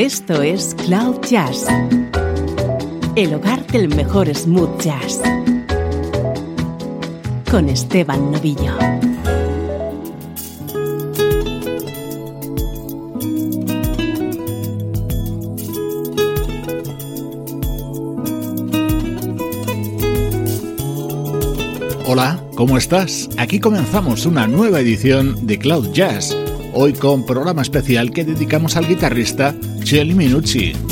Esto es Cloud Jazz, el hogar del mejor smooth jazz, con Esteban Novillo. Hola, ¿cómo estás? Aquí comenzamos una nueva edición de Cloud Jazz, hoy con programa especial que dedicamos al guitarrista 10 minuti.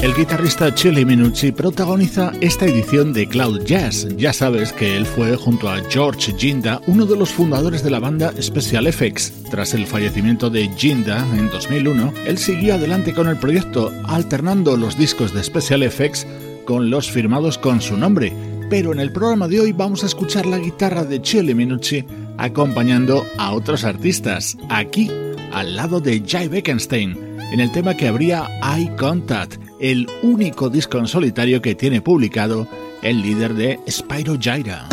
Minucci. guitarrista Chili Minucci protagoniza esta edición de Cloud Jazz. Ya sabes que él fue, junto a George Ginda, uno de los fundadores de la banda Special Effects. Tras el fallecimiento de Ginda en 2001, él siguió adelante con el proyecto, alternando los discos de Special Effects con los firmados con su nombre. pero en el programa de hoy vamos a escuchar la guitarra de Chile Minucci acompañando a otros artistas, aquí al lado de Jay Beckenstein, en el tema que habría Eye Contact, el único disco en solitario que tiene publicado el líder de Spyro Gyra.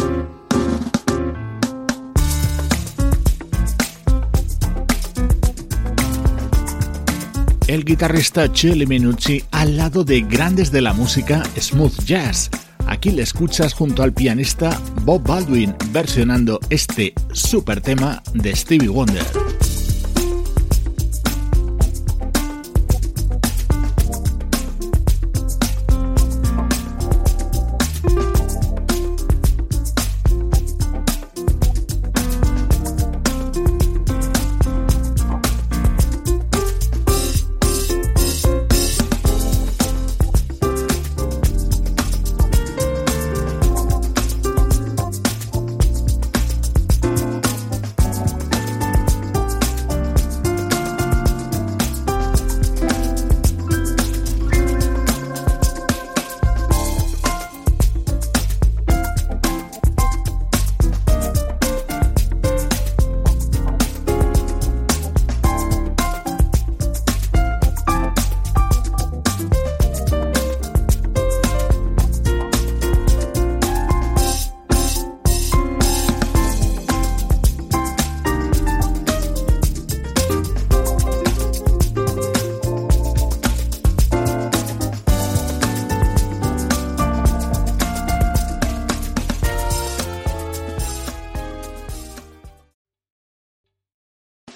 El guitarrista Chile Minucci al lado de grandes de la música smooth jazz. Aquí le escuchas junto al pianista Bob Baldwin versionando este super tema de Stevie Wonder.